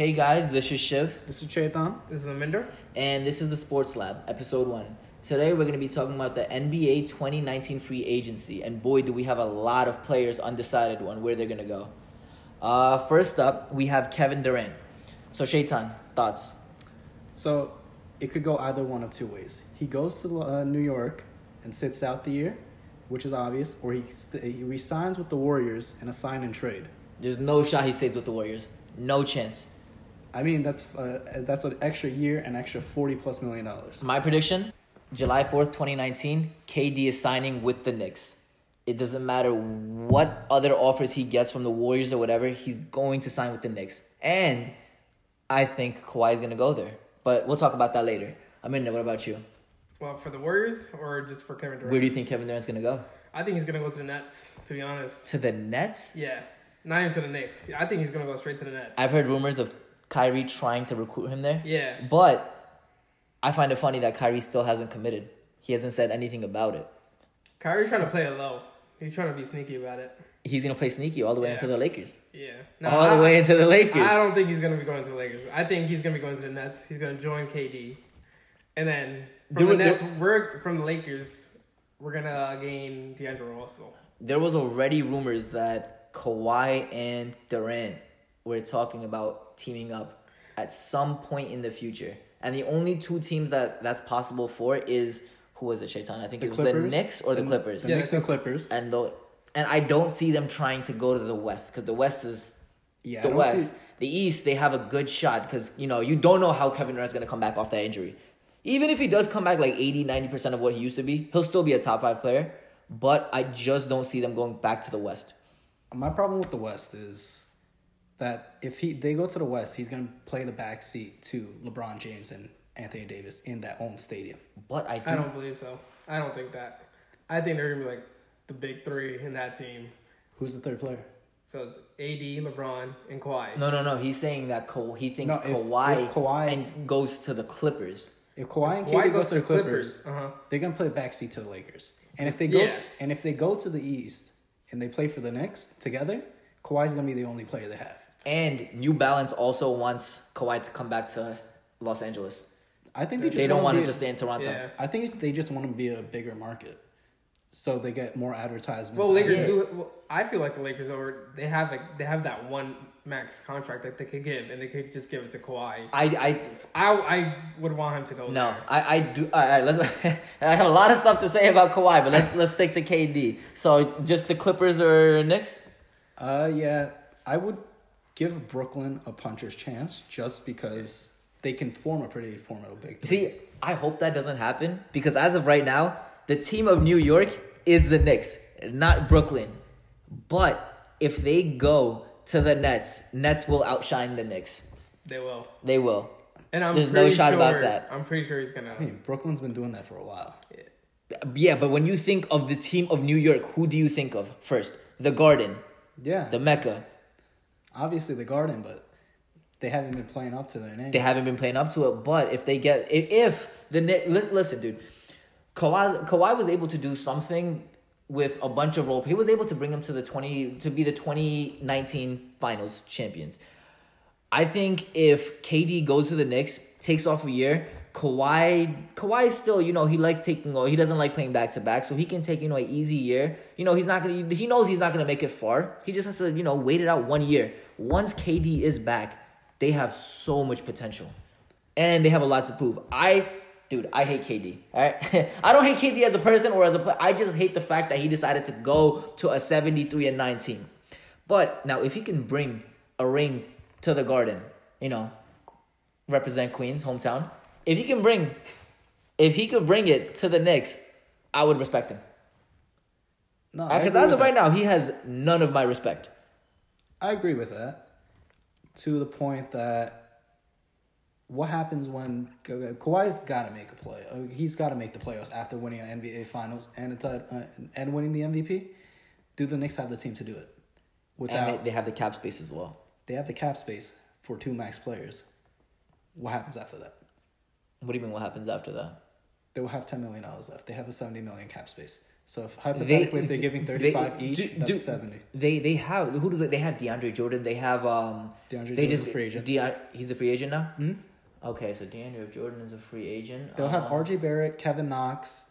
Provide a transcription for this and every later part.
Hey guys, this is Shiv, This is Chetan. This is Aminder. and this is the Sports Lab, episode one. Today we're going to be talking about the NBA 2019 free agency, and boy, do we have a lot of players undecided on where they're going to go. Uh, first up, we have Kevin Durant. So, Chetan, thoughts? So it could go either one of two ways. He goes to uh, New York and sits out the year, which is obvious, or he, st- he resigns with the Warriors in a sign and trade. There's no shot he stays with the Warriors. No chance. I mean, that's uh, that's an extra year and extra forty plus million dollars. My prediction July 4th, 2019, KD is signing with the Knicks. It doesn't matter what other offers he gets from the Warriors or whatever, he's going to sign with the Knicks. And I think Kawhi is going to go there. But we'll talk about that later. Aminder, what about you? Well, for the Warriors or just for Kevin Durant? Where do you think Kevin Durant's going to go? I think he's gonna go to the Nets. To be honest, To the Nets? yeah, not even to the Knicks. I think he's gonna go straight to the Nets. I've heard rumors of Kyrie trying to recruit him there. yeah, But I find it funny that Kyrie still hasn't committed. He hasn't said anything about it. Kyrie's trying to play it low. He's trying to be sneaky about it. He's to play sneaky all the way Yeah. into the Lakers. Yeah, all the way into the Lakers. I don't think he's gonna be going to the Lakers. I think he's gonna be going to the Nets. He's gonna join KD, and then from were- the there- Nets, we're from the Lakers. We're gonna gain D'Angelo Russell. there was already rumors that Kawhi and Durant were talking about teaming up at some point in the future. And the only two teams that that's possible for is who was it, Chetan? I think it was the Knicks or the, Clippers. The Yeah, Knicks and Clippers. And the and I don't see them trying to go to the West because the West is Yeah, the West. see- The East, they have a good shot because you know you don't know how Kevin Durant's gonna come back off that injury. Even if he does come back like 80, 90 percent of what he used to be, he'll still be a top five player. But I just don't see them going back to the West. My problem with the West is that if he they go to the West, he's gonna play the back seat to LeBron James and Anthony Davis in that own stadium. But I do. I don't believe so. I don't think that. I think they're gonna be like the big three in that team. Who's the third player? So it's AD, LeBron, and Kawhi. no, no, no. He's saying that Ka- he thinks No, if- Kawhi, if Kawhi- and goes to the Clippers. If Kawhi and Kawhi KD go to the Clippers, Uh huh. they're gonna play backseat to the Lakers. And if they go Yeah. to, and if they go to the East and they play for the Knicks together, Kawhi's gonna be the only player they have. And New Balance also wants Kawhi to come back to Los Angeles. I think they just They don't want wanna him be- to stay in Toronto. Yeah. I think they just want to be a bigger market, so they get more advertisements. Well, Lakers Yeah. do. Well, I feel like the Lakers over. They have like they have that one max contract that they could give, and they could just give it to Kawhi. I, I, I I would want him to go. no, there. I, I do. All right, let's. I have a lot of stuff to say about Kawhi, but let's let's stick to KD. So just the Clippers or Knicks. Uh, yeah, I would give Brooklyn a puncher's chance just because they can form a pretty formidable big. Three. See, I hope that doesn't happen because as of right now, the team of New York is the Knicks, not Brooklyn. But if they go to the Nets, Nets will outshine the Knicks. they will. They will. And I'm There's no pretty shot about that. I'm pretty sure he's gonna. I mean, Brooklyn's been doing that for a while. Yeah, but when you think of the team of New York, who do you think of first? The Garden, Yeah, the Mecca. Obviously the Garden, but they haven't been playing up to their name. They haven't been playing up to it, but if they get if, if the listen, dude, Kawhi Kawhi was able to do something with a bunch of role. He was able to bring them to the twenty to be the twenty nineteen Finals champions. I think if KD goes to the Knicks, takes off a year, Kawhi Kawhi still, you know, he likes taking he doesn't like playing back to back, so he can take, you know, an easy year. You know, he's not gonna he knows he's not gonna make it far. He just has to, you know, wait it out one year. Once KD is back, they have so much potential. And they have a lot to prove. I dude, I hate KD. All right? I don't hate KD as a person or as a player. I just hate the fact that he decided to go to a 73 and 9 team. But now if he can bring a ring to the garden, you know, represent Queens, hometown. If he can bring if he could bring it to the Knicks, I would respect him. no, Because as of right that. now, he has none of my respect. I agree with that. To the point that what happens when Ka- Kawhi's got to make a play? Uh, He's got to make the playoffs after winning an NBA Finals and it's, uh, uh, and winning the MVP. Do the Knicks have the team to do it? Without And they, they have the cap space as well. they have the cap space for two max players. What happens after that? What do you mean what happens after that? They will have ten million dollars left. They have a seventy million cap space. So if hypothetically, if they're giving 35 each, do- that's do- 70. They they have who do they, they have DeAndre Jordan. They have um DeAndre they Jordan's just a free agent. De- he's a free agent now. Mhm. Okay, so DeAndre Jordan is a free agent. They'll have Um, RJ Barrett, Kevin Knox,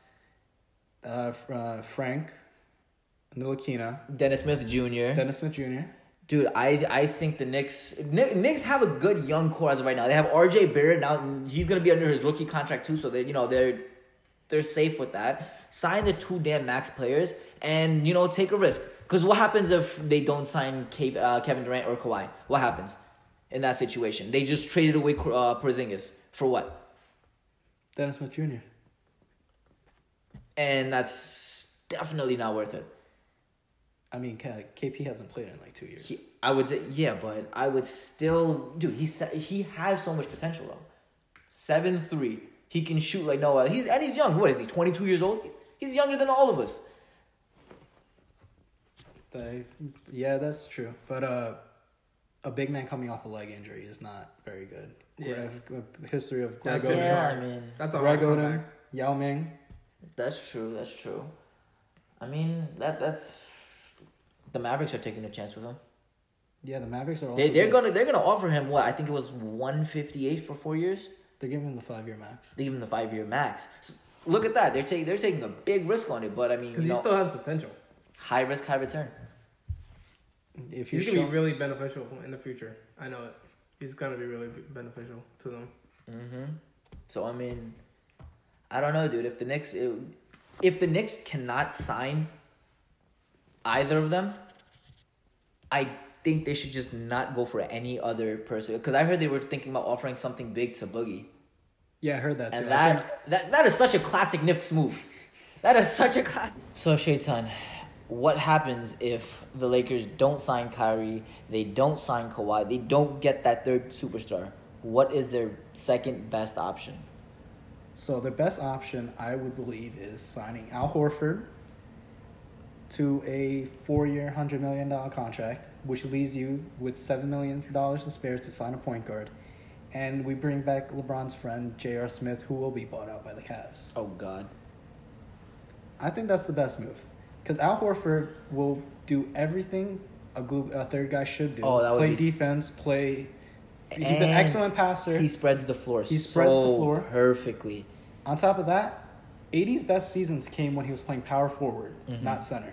uh, uh, Frank, Ntilikina, Dennis Smith Jr. Dennis Smith Jr. Dude, I I think the Knicks Knicks, have a good young core as of right now. They have R.J. Barrett now. He's gonna be under his rookie contract too, so they you know they're they're safe with that. Sign the two damn max players and you know take a risk. Because what happens if they don't sign Ke- uh, Kevin Durant or Kawhi? What happens in that situation? They just traded away uh, Porzingis for what? Dennis Smith Jr. And that's definitely not worth it. I mean, KP hasn't played in like two years. He, I would say yeah, but I would still, dude. He sa- he has so much potential though. Seven three, he can shoot like no. He's and he's young. What is he? Twenty two years old. He's younger than all of us. They, yeah, that's true. But uh, a big man coming off a leg injury is not very good. Yeah. Greg- history of Greg That's gonna be Oden, hard. I mean That's a Greg hard Oden, comeback. Yao Ming. that's true. That's true. I mean that that's the Mavericks are taking a chance with him. Yeah, the Mavericks are also. They they're good. gonna they're gonna offer him what I think it was one fifty eight for four years. They're giving him the five year max. They give him the five year max. So look at that. They're taking they're taking a big risk on it. But I mean, Because you he know, still has potential. high risk, high return. If you He's gonna be really beneficial in the future. I know it. He's gonna be really beneficial to them. Mm-hmm. So I mean, I don't know, dude. If the Knicks, it, if the Knicks cannot sign either of them, I think they should just not go for any other person. Because I heard they were thinking about offering something big to Boogie, yeah, I heard that too. and I think- that that that is such a classic Knicks move. That is such a classic. So Chetan, what happens if the Lakers don't sign Kyrie, they don't sign Kawhi, they don't get that third superstar? What is their second best option? So their best option, I would believe, is signing Al Horford to a four-year, hundred million dollar contract, which leaves you with seven million dollars to spare to sign a point guard, and we bring back LeBron's friend J.R. Smith, who will be bought out by the Cavs. Oh God. I think that's the best move, because Al Horford will do everything a, glue, a third guy should do. Oh, that would play be- defense, play. He's an excellent passer. He spreads the floor. He spreads the floor. perfectly. On top of that, 80's best seasons came when he was playing power forward, Mhm. not center.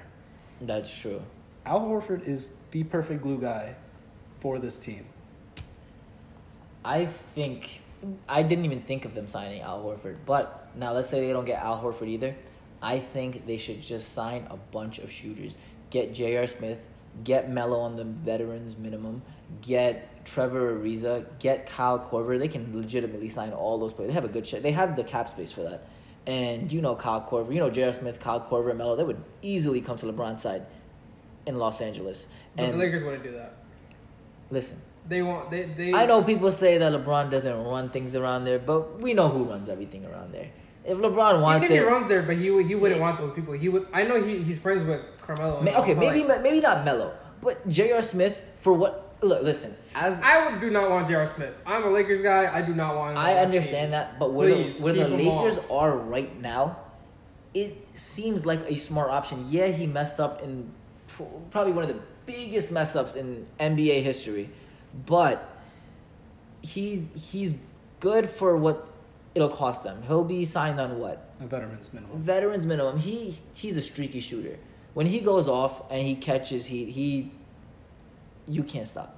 That's true. Al Horford is the perfect glue guy for this team. I think I didn't even think of them signing Al Horford, but now let's say they don't get Al Horford either. I think they should just sign a bunch of shooters. Get J.R. Smith, get Melo on the veterans minimum, get Trevor Ariza, get Kyle Korver. They can legitimately sign all those players. They have a good shit. They have the cap space for that. And you know Kyle Korver, you know J.R. Smith, Kyle Korver, and Melo. They would easily come to LeBron's side in Los Angeles. But And the Lakers wouldn't do that. listen, They want they they. I know people say that LeBron doesn't run things around there, but we know who runs everything around there. If LeBron He wants maybe it, he runs there, but he he wouldn't want those people. He would. I know he, he's friends with Carmelo. ma- okay, maybe like, maybe not Melo, but J.R. Smith for what? Look, listen, as I would do not want J.R. Smith. I'm a Lakers guy. I do not want. him I understand team. that, but where Please, the where the keep Lakers off. are right now, it seems like a smart option. Yeah, he messed up in pr- probably one of the biggest mess ups in NBA history, but he's he's good for what it'll cost them. He'll be signed on what A veteran's minimum. veterans minimum. He he's a streaky shooter. When he goes off and he catches he he you can't stop.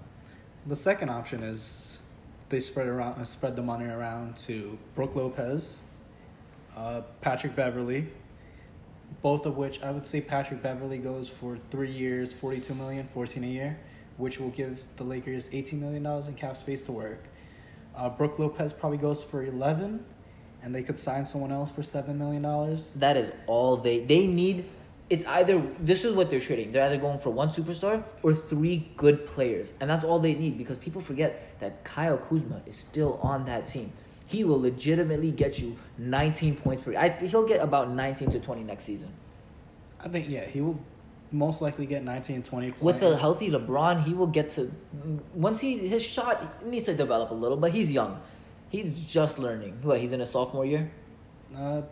The second option is they spread around uh, spread the money around to Brook Lopez, uh, Patrick Beverley, both of which I would say Patrick Beverley goes for three years, 42 million, 14 a year, which will give the Lakers 18 million dollars in cap space to work. Uh, Brook Lopez probably goes for 11, and they could sign someone else for seven million dollars. That is all they they need. It's either this is what they're trading. They're either going for one superstar or three good players, and that's all they need because people forget that Kyle Kuzma is still on that team. He will legitimately get you 19 points per. I he'll get about 19 to 20 next season. I think yeah, he will most likely get 19, 20. With a healthy LeBron, he will get to once he his shot needs to develop a little, but he's young. He's just learning. What? He's in a sophomore year. Uh,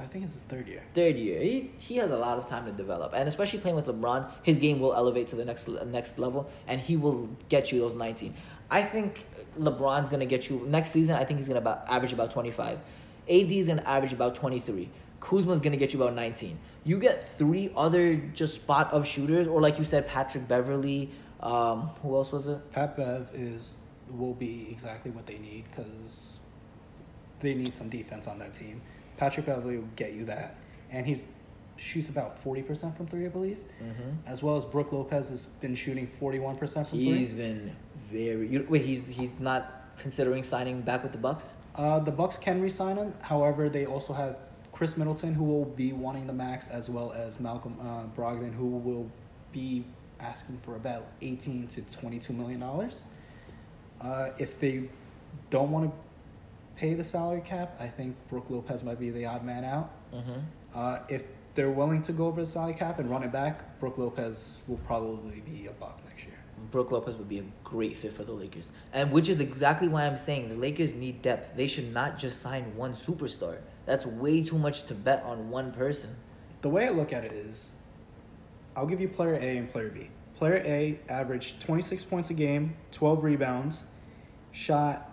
I think it's his third year. third year. He, he has a lot of time to develop, and especially playing with LeBron, his game will elevate to the next next level, and he will get you those 19. I think LeBron's gonna get you next season. I think he's gonna about average about 25. AD is gonna average about 23. Kuzma's gonna get you about 19. You get three other just spot up shooters, or like you said, Patrick Beverley. Um, who else was it? Pat Bev is will be exactly what they need because they need some defense on that team. Patrick Beverley will get you that, and he's shoots about forty percent from three, I believe, Mm-hmm. as well as Brook Lopez has been shooting forty one percent from He's three. been very. You, wait, he's he's not considering signing back with the Bucks. Uh, the Bucks can re-sign him. However, they also have Khris Middleton, who will be wanting the max, as well as Malcolm uh, Brogdon, who will be asking for about eighteen to twenty-two million dollars. Uh, if they don't want to pay the salary cap, I think Brook Lopez might be the odd man out. Mm-hmm. Uh, if they're willing to go over the salary cap and run it back, Brook Lopez will probably be a buck next year. Brook Lopez would be a great fit for the Lakers, and which is exactly why I'm saying the Lakers need depth. They should not just sign one superstar. That's way too much to bet on one person. The way I look at it is, I'll give you player A and player B. Player A averaged 26 points a game, 12 rebounds, shot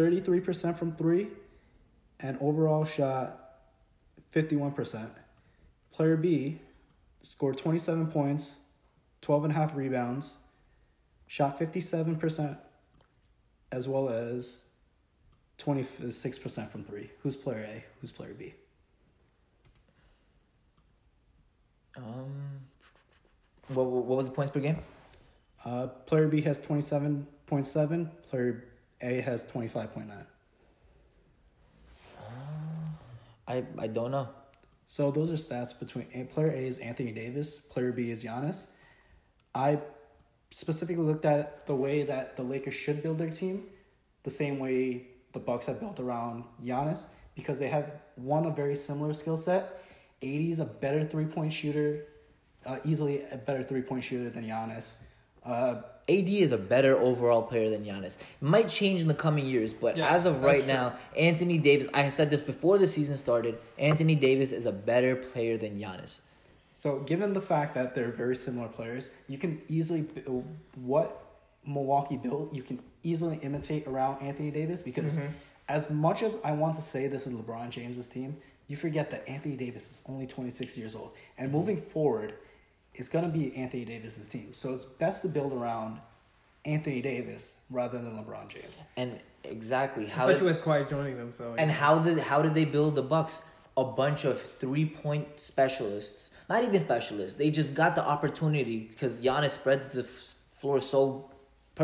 33% from three, and overall shot 51%. Player B scored 27 points, 12 and a half rebounds, shot 57%, as well as 26% from three. Who's player A? Who's player B? Um, what what was the points per game? Uh, player B has 27.7, player A has 25.9. I I don't know. So those are stats between A, player A is Anthony Davis, player B is Giannis. I specifically looked at the way that the Lakers should build their team, the same way the Bucks have built around Giannis, because they have one a very similar skill set. AD is a better three point shooter, uh, easily a better three point shooter than Giannis. Uh, AD is a better overall player than Giannis. It might change in the coming years, but Yeah, as of right true. now, Anthony Davis. I said this before the season started. Anthony Davis is a better player than Giannis. So, given the fact that they're very similar players, you can easily what Milwaukee built, you can easily imitate around Anthony Davis because Mhm. as much as I want to say this is LeBron James's team, you forget that Anthony Davis is only 26 years old. And moving forward, it's going to be Anthony Davis's team. So, it's best to build around Anthony Davis rather than LeBron James. And exactly how Especially did, with Kawhi joining them. So and yeah. how did how did they build the Bucks? A bunch of three point specialists, not even specialists. They just got the opportunity because Giannis spreads the floor so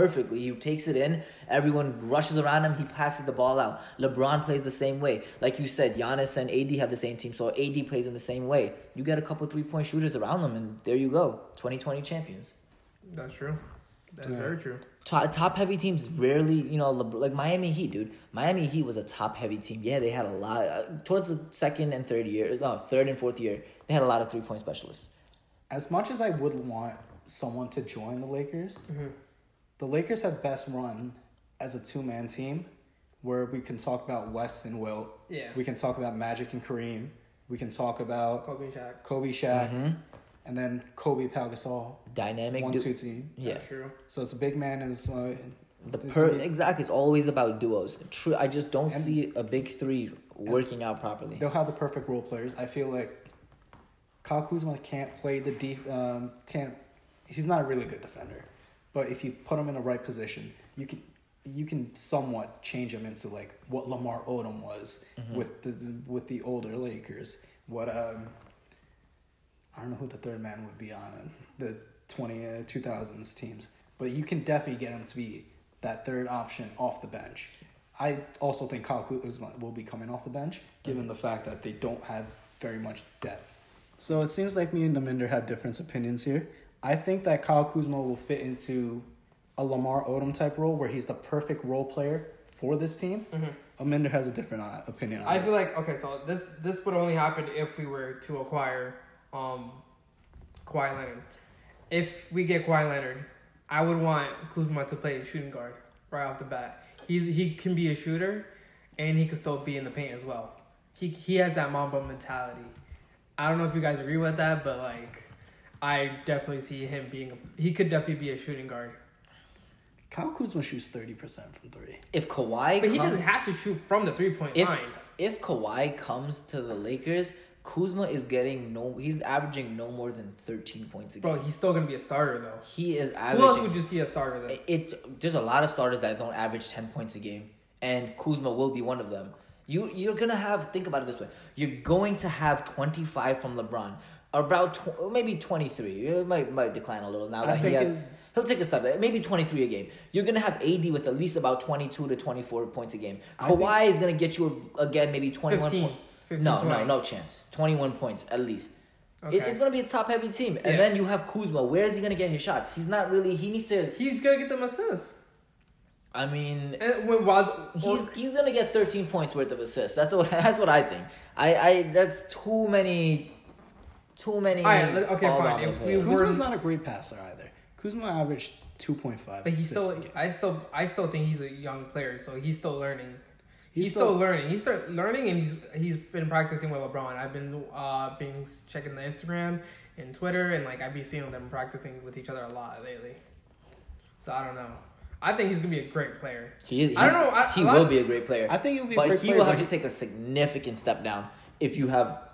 perfectly. He takes it in. Everyone rushes around him. He passes the ball out. LeBron plays the same way. Like you said, Giannis and AD have the same team, so AD plays in the same way. You get a couple three point shooters around them, and there you go. 2020 champions. That's true. That's Yeah. very true. Top, top heavy teams rarely, you know, like Miami Heat, dude. Miami Heat was a top heavy team. Yeah, they had a lot uh, towards the second and third year, no, third and fourth year. They had a lot of three point specialists. As much as I would want someone to join the Lakers, Mhm. The Lakers have best run as a two man team where we can talk about West and Wilt. Yeah. We can talk about Magic and Kareem. We can talk about Kobe and Shaq. Kobe Shaq Mhm. and then Kobe Pau Gasol. Dynamic. One du- two team. yeah, That's true. So it's a big man and it's, uh, the per gonna be- exactly. It's always about duos. True. I just don't And- see a big three working out properly. they'll have the perfect role players. I feel like Kyle Kuzma can't play the deep. Um, can't. He's not a really good defender, but if you put them in the right position, you can you can somewhat change them into like what Lamar Odom was with the with the older Lakers. What um. I don't know who the third man would be on the 20, uh, 2000s teams, but you can definitely get him to be that third option off the bench. I also think Kyle Kuzma will be coming off the bench, given the fact that they don't have very much depth. So it seems like me and Aminder have different opinions here. I think that Kyle Kuzma will fit into a Lamar Odom type role where he's the perfect role player for this team. Mhm. Aminder has a different uh, opinion on I this. feel like okay, so this this would only happen if we were to acquire um Kawhi Leonard. If we get Kawhi Leonard, I would want Kuzma to play shooting guard right off the bat. He's he can be a shooter, and he can still be in the paint as well. he he has that Mamba mentality. I don't know if you guys agree with that, but like, I definitely see him being. A, he could definitely be a shooting guard, Kyle Kuzma shoots thirty percent from three. If Kawhi, but he come- doesn't have to shoot from the three point if line. if Kawhi comes to the Lakers, Kuzma is getting no. He's averaging no more than thirteen points a game. Bro, he's still gonna be a starter though. he is Who else would you see a starter then? it, it there's a lot of starters that don't average ten points a game, and Kuzma will be one of them. You you're gonna have think about it this way. You're going to have twenty five from LeBron, about tw- oh, maybe twenty three. It might might decline a little now that he has. it- He'll take a step back, maybe 23 a game. You're going to have AD with at least about 22 to 24 points a game. I Kawhi is going to get you, again, maybe 21 points. 15, No, 20. no, no chance. 21 points at least. It- Okay. it's going to be a top heavy team. And Yeah. then you have Kuzma. Where is he going to get his shots? He's not really, he needs to, He's gonna get them assists. I mean, when, while, he's or- he's gonna get 13 points worth of assists. That's what that's what I think. I I that's too many, too many. Alright, okay, all fine. around If we place. were- Kuzma's not a great passer either. Kuzma averaged two point five. but he's still. I still. I still think he's a young player, so he's still learning. He's, He's still, still- learning. He's still learning, and he's he's been practicing with LeBron. I've been uh being checking the Instagram and Twitter, and like I've been seeing them practicing with each other a lot lately. So I don't know. I think he's gonna be a great player. He, he, I don't know, I- he will of- be a great player. I think he'll be a but great he player, will have but to take a significant step down if you have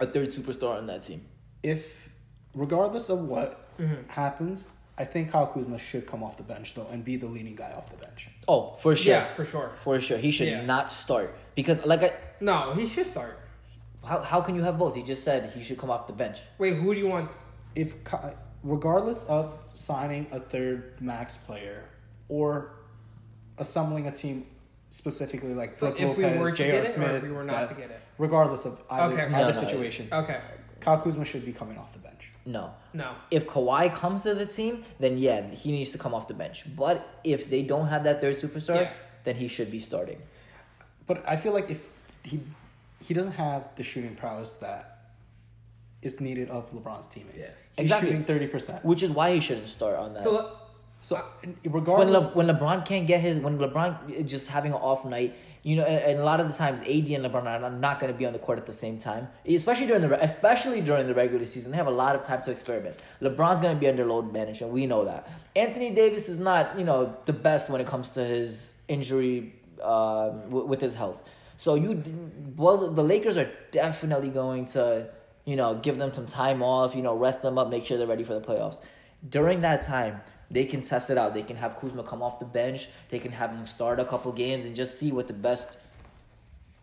a third superstar on that team. if regardless of what Mhm. happens, I think Kyle Kuzma should come off the bench though and be the leading guy off the bench. Oh, for sure, Yeah, for sure. for sure. He should Yeah. not start because, like, I, No, he should start. how how can you have both? He just said he should come off the bench. Wait, who do you want? If regardless of signing a third max player or assembling a team specifically like So Brook if we Lopez, were to J.R. get it, or Smith, if we were not Beth, to get it? regardless of either, Okay, okay. either No, no, situation, Okay, Kyle Kuzma should be coming off the bench. No, no. if Kawhi comes to the team, then yeah, he needs to come off the bench. But if they don't have that third superstar, Yeah. then he should be starting. But I feel like if he he doesn't have the shooting prowess that is needed of LeBron's teammates. Yeah. He's Exactly. shooting thirty percent. Which is why he shouldn't start on that. So So when Le- when LeBron can't get his when LeBron is just having an off night, you know, and, and a lot of the times AD and LeBron are not going to be on the court at the same time, especially during the especially during the regular season. They have a lot of time to experiment. LeBron's going to be under load management. We know that. Anthony Davis is not you know the best when it comes to his injury uh, w- with his health. So you well the Lakers are definitely going to you know give them some time off. You know rest them up, make sure they're ready for the playoffs. During that time, they can test it out. They can have Kuzma come off the bench. They can have him start a couple games and just see what the best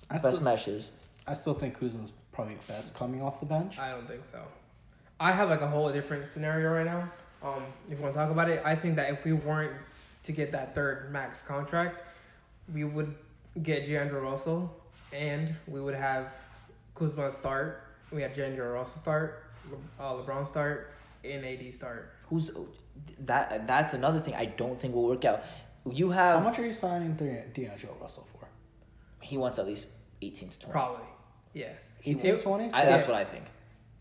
I best still, mesh is. I still think Kuzma's probably best coming off the bench. I don't think so. I have like a whole different scenario right now. Um, if you want to talk about it, I think that if we weren't to get that third max contract, we would get D'Angelo Russell, and we would have Kuzma start. We had D'Angelo Russell start, Le- uh, LeBron start, and AD start. Who's that? That's another thing I don't think will work out. You have How much are you signing D'Ang- D'Angelo Russell for? he wants at least eighteen to twenty. Probably, yeah. 18, to 20? I, that's Yeah. what I think.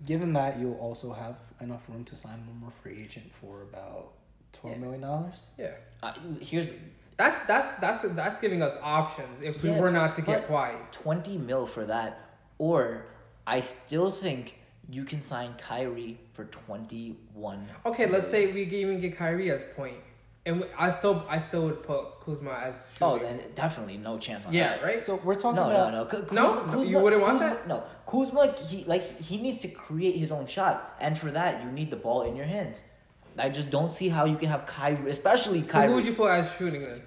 Given that, you'll also have enough room to sign one more free agent for about twelve Yeah. million dollars. Yeah, Uh, here's that's that's that's that's giving us options if Yeah, we were not to get but- quiet. 20 mil for that. Or I still think you can sign Kyrie for 21. Okay, let's say we even get Kyrie as point, and I still I still would put Kuzma as. Oh, shooting. then definitely no chance on yeah, that. right. So we're talking No, no, about no. Ku- No? Kuzma, You wouldn't want Kuzma, that? No, Kuzma. He like he needs to create his own shot, and for that you need the ball in your hands. I just don't see how you can have Kyrie, especially Kyrie. So who would you put as shooting then?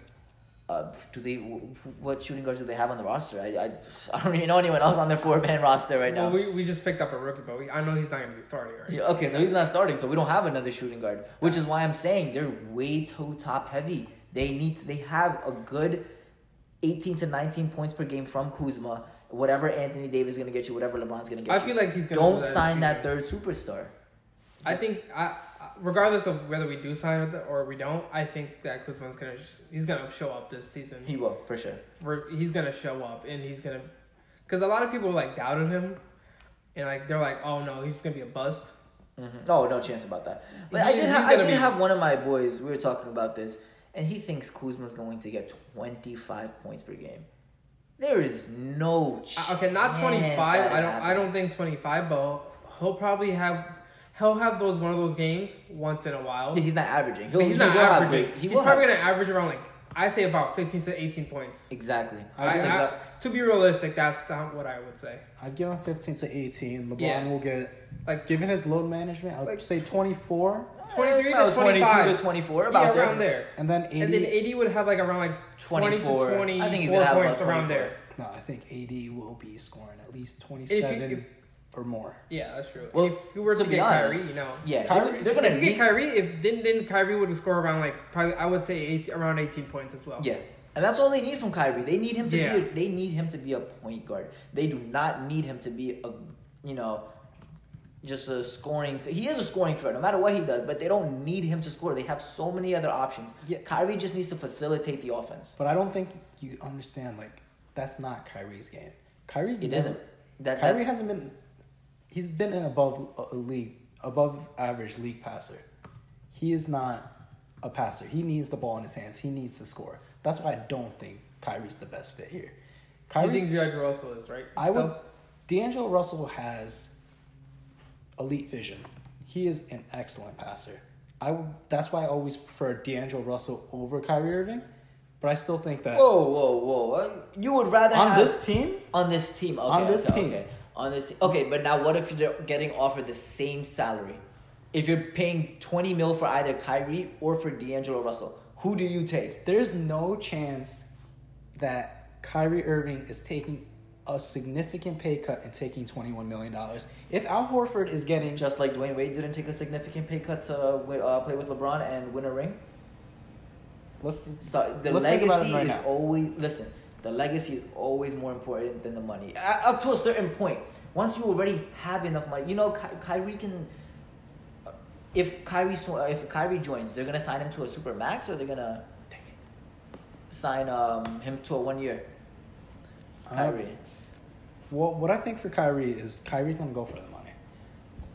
Uh, do they? What shooting guards do they have on the roster? I, I, I don't even know anyone else on their four man roster right now. Well, we, we just picked up a rookie, but we, I know he's not going to be starting. Right? Yeah, okay, so he's not starting, so we don't have another shooting guard, which is why I'm saying they're way too top heavy. They need to, they have a good 18 to 19 points per game from Kuzma. Whatever Anthony Davis is gonna get you, whatever LeBron's gonna get I you. feel like he's gonna don't do that sign that third superstar. I think I, I- regardless of whether we do sign with or we don't, I think that Kuzma's gonna he's gonna show up this season. He will for sure. For, he's gonna show up and he's gonna because a lot of people like doubted him and like they're like, oh no, he's just gonna be a bust. Mm-hmm. Oh, no chance about that. But I did, he's ha- I did be- have one of my boys. We were talking about this, and he thinks Kuzma's going to get 25 points per game. There is no. Uh, Okay, not twenty five. I don't. I don't think twenty five, but he'll probably have. He'll have those one of those games once in a while. He's not averaging. He'll, he's he not will have averaging. He he's will probably have, gonna average around like I say about fifteen to eighteen points. exactly. I- That's I- exact- to be realistic, that's not what I would say. I'd give him 15 to 18. LeBron Yeah. will get, Like given his load management, I'd Like- say 24. 23 to 22 25. to 24, yeah, about around there. there. And then AD. And then AD would have like around like 20 to 24. 24 I think he's gonna have about points around there. no, I think AD will be scoring at least 27 if- or more. Yeah, that's true. Well, if you were to to, get honest, Kyrie, you know. Yeah, Kyrie- they're, they're gonna if you get. Kyrie, if then then Kyrie would score around like probably I would say eight, around 18 points as well. Yeah, and that's all they need from Kyrie. They need him to Yeah. be. A, they need him to be a point guard. They do not need him to be a, you know, just a scoring. Th- he is a scoring threat, no matter what he does. But they don't need him to score. They have so many other options. Yeah. Kyrie just needs to facilitate the offense. But I don't think you understand, like, that's not Kyrie's game. Kyrie's It never- isn't. That, Kyrie that hasn't been. He's been an above a league, above average league passer. He is not a passer. He needs the ball in his hands. He needs to score. That's why I don't think Kyrie's the best fit here. I think Kyrie's, D'Angelo Russell is right. I would. D'Angelo Russell has elite vision. He is an excellent passer. I would, that's why I always prefer D'Angelo Russell over Kyrie Irving. But I still think that whoa, whoa, whoa! Uh, You would rather on have, this team, on this team. Okay, On this okay, team. Okay. On this team. Okay, but now what if you're getting offered the same salary? If you're paying 20 mil for either Kyrie or for D'Angelo Russell, who do you take? there's no chance that Kyrie Irving is taking a significant pay cut and taking $21 million. If Al Horford is getting Just like Dwyane Wade didn't take a significant pay cut to uh, play with LeBron and win a ring. let's So the Let's legacy right is now. always listen. The legacy is always more important than the money. Uh, up to a certain point, once you already have enough money, you know Ky- Kyrie can. If Kyrie so- if Kyrie joins, they're gonna sign him to a super max, or they're gonna sign um, him to a one year. Kyrie. Well, what I think for Kyrie is Kyrie's gonna go for the money.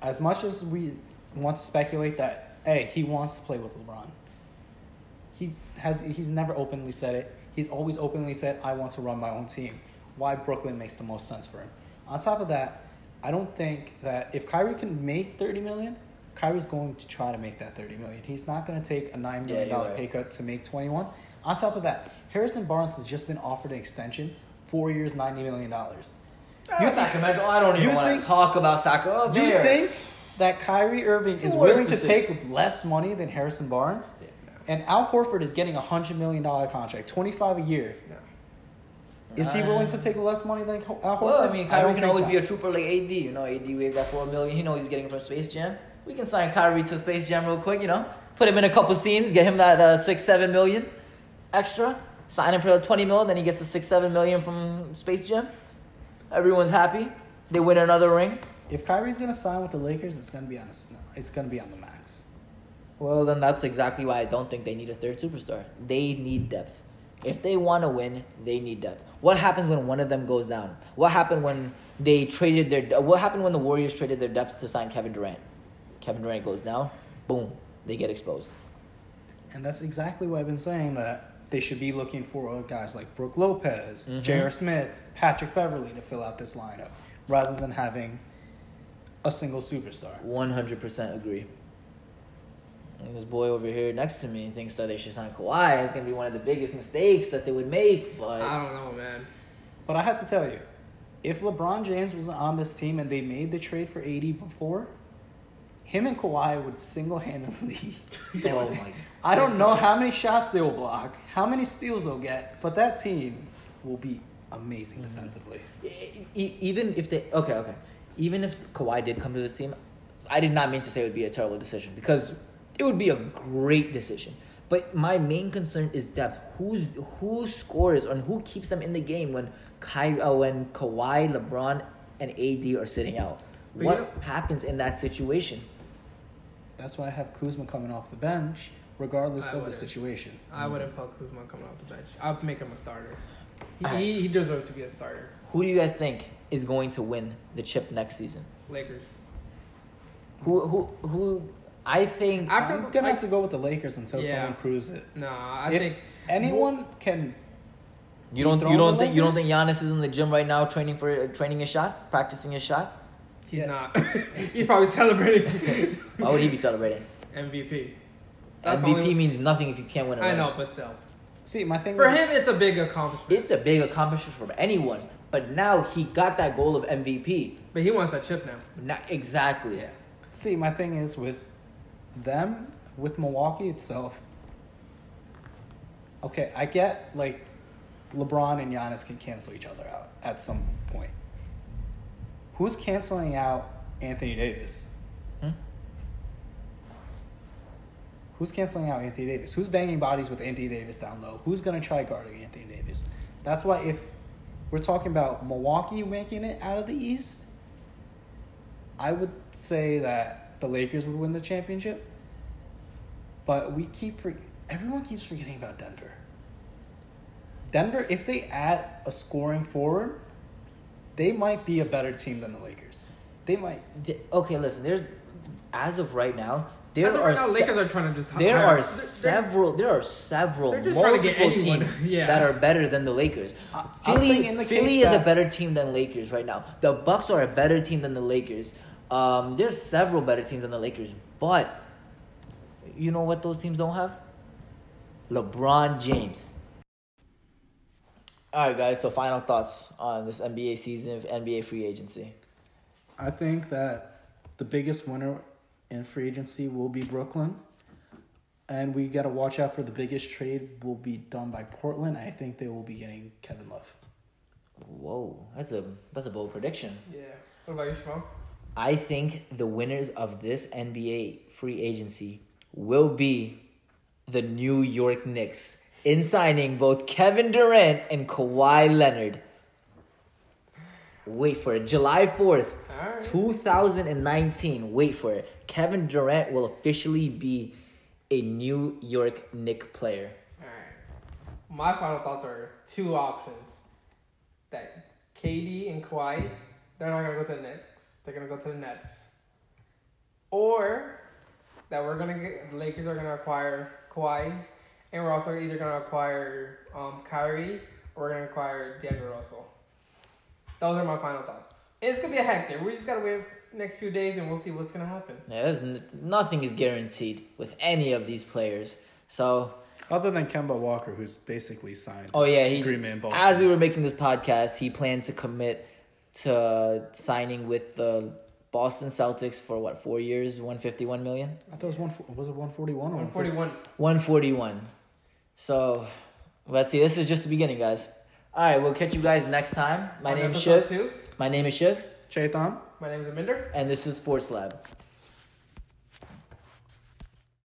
As much as we want to speculate that, hey, he wants to play with LeBron. He has he's never openly said it. He's always openly said, I want to run my own team. Why Brooklyn makes the most sense for him. On top of that, I don't think that if Kyrie can make thirty million, Kyrie's going to try to make that thirty million. He's not gonna take a nine Yeah, million you're dollar right. pay cut to make twenty one. On top of that, Harrison Barnes has just been offered an extension, four years, ninety million dollars. Ah, you Sacramento. I don't even want think- to talk about Sacramento. Oh, Do you think that Kyrie Irving is willing to take less money than Harrison Barnes? And Al Horford is getting a hundred million dollar contract, twenty five a year. No. Is he willing to take less money than Al Horford? Well, I mean, Kyrie don't can always so. be a trooper like AD. You know, AD we got four million. He knows he's getting from Space Jam. We can sign Kyrie to Space Jam real quick. You know, put him in a couple scenes, get him that uh, six, seven million extra. Sign him for twenty million, then he gets the six, seven million from Space Jam. Everyone's happy. They win another ring. If Kyrie's gonna sign with the Lakers, it's gonna be on. A, no, it's gonna be on the max. Well, then that's exactly why I don't think they need a third superstar. They need depth. If they want to win, they need depth. What happens when one of them goes down? What happened when they traded their? What happened when the Warriors traded their depth to sign Kevin Durant? Kevin Durant goes down, boom, they get exposed. And that's exactly what I've been saying that they should be looking for guys like Brook Lopez, Mhm. J.R. Smith, Patrick Beverley to fill out this lineup, rather than having a single superstar. One hundred percent agree. And this boy over here next to me thinks that they should sign Kawhi. It's gonna be one of the biggest mistakes that they would make. But I don't know, man. But I have to tell you, if LeBron James was on this team and they made the trade for AD before, him and Kawhi would single handedly. oh my I don't know how many shots they will block, how many steals they'll get, but that team will be amazing Mm-hmm. defensively. Even if they okay okay even if Kawhi did come to this team, I did not mean to say it would be a terrible decision because it would be a great decision. But my main concern is depth. Who's who scores and who keeps them in the game when Ky, uh, when Kawhi, LeBron, and AD are sitting out? But What you- happens in that situation? That's why I have Kuzma coming off the bench, regardless I of the wouldn't. situation. I wouldn't put Kuzma coming off the bench. I'd make him a starter. He, Alright. he, he deserves to be a starter. Who do you guys think is going to win the chip next season? Lakers. Who who who? I think After- I'm gonna I- have to go with the Lakers until Yeah. someone proves it. Nah, I if think anyone can You don't. You don't the think. You don't think Giannis is in the gym right now training for training his shot, practicing his shot? He's Yeah. not. He's probably celebrating Why would he be celebrating? MVP. That's MVP only- means nothing if you can't win a I ring. I know, but still, See, my thing for with- him, it's a big accomplishment. It's a big accomplishment for anyone. But now he got that goal of MVP. But he wants that chip now. Not exactly. Yeah. See, my thing is with them, with Milwaukee itself. Okay, I get like LeBron and Giannis can cancel each other out at some point. Who's canceling out Anthony Davis? Hmm? Who's canceling out Anthony Davis? Who's banging bodies with Anthony Davis down low? Who's gonna try guarding Anthony Davis? That's why if we're talking about Milwaukee making it out of the East, I would say that the Lakers would win the championship. But we keep for everyone keeps forgetting about Denver. Denver, if they add a scoring forward, they might be a better team than the Lakers. They might. Okay, listen. There's as of right now, there are now, se- Lakers are trying to just. there hire- are they're- several. There are several they're just trying to get multiple teams Yeah. that are better than the Lakers. I- Philly, the Philly is a better team than Lakers right now. The Bucks are a better team than the Lakers. Um, there's several better teams than the Lakers, but you know what those teams don't have? LeBron James. All right, guys. So final thoughts on this NBA season of NBA free agency. I think that the biggest winner in free agency will be Brooklyn. And we got to watch out for the biggest trade will be done by Portland. I think they will be getting Kevin Love. Whoa, that's a that's a bold prediction. Yeah. What about you, Shimon? I think the winners of this NBA free agency will be the New York Knicks in signing both Kevin Durant and Kawhi Leonard. Wait for it. July 4th, All right. 2019. Wait for it. Kevin Durant will officially be a New York Knick player. All right. My final thoughts are two options. That KD and Kawhi, they're not gonna go to the Knicks. They're gonna go to the Nets. Or that we're gonna get the Lakers are gonna acquire Kawhi, and we're also either gonna acquire um, Kyrie or we're gonna acquire D'Angelo Russell. Those are my final thoughts. And it's gonna be a hectic. We just gotta wait next few days and we'll see what's gonna happen. Yeah, there's n- nothing is guaranteed with any of these players. So Other than Kemba Walker, who's basically signed. Oh yeah, he's agreement in Boston. as we were making this podcast, he planned to commit to signing with the Boston Celtics for what four years, one fifty one million, I thought it was one. Was it one forty one or One forty one. one forty one. So let's see. This is just the beginning, guys. All right, we'll catch you guys next time. My name's Shiv. Two. My name is Shiv, Chaitan. My name is Aminder. and this is Sports Lab.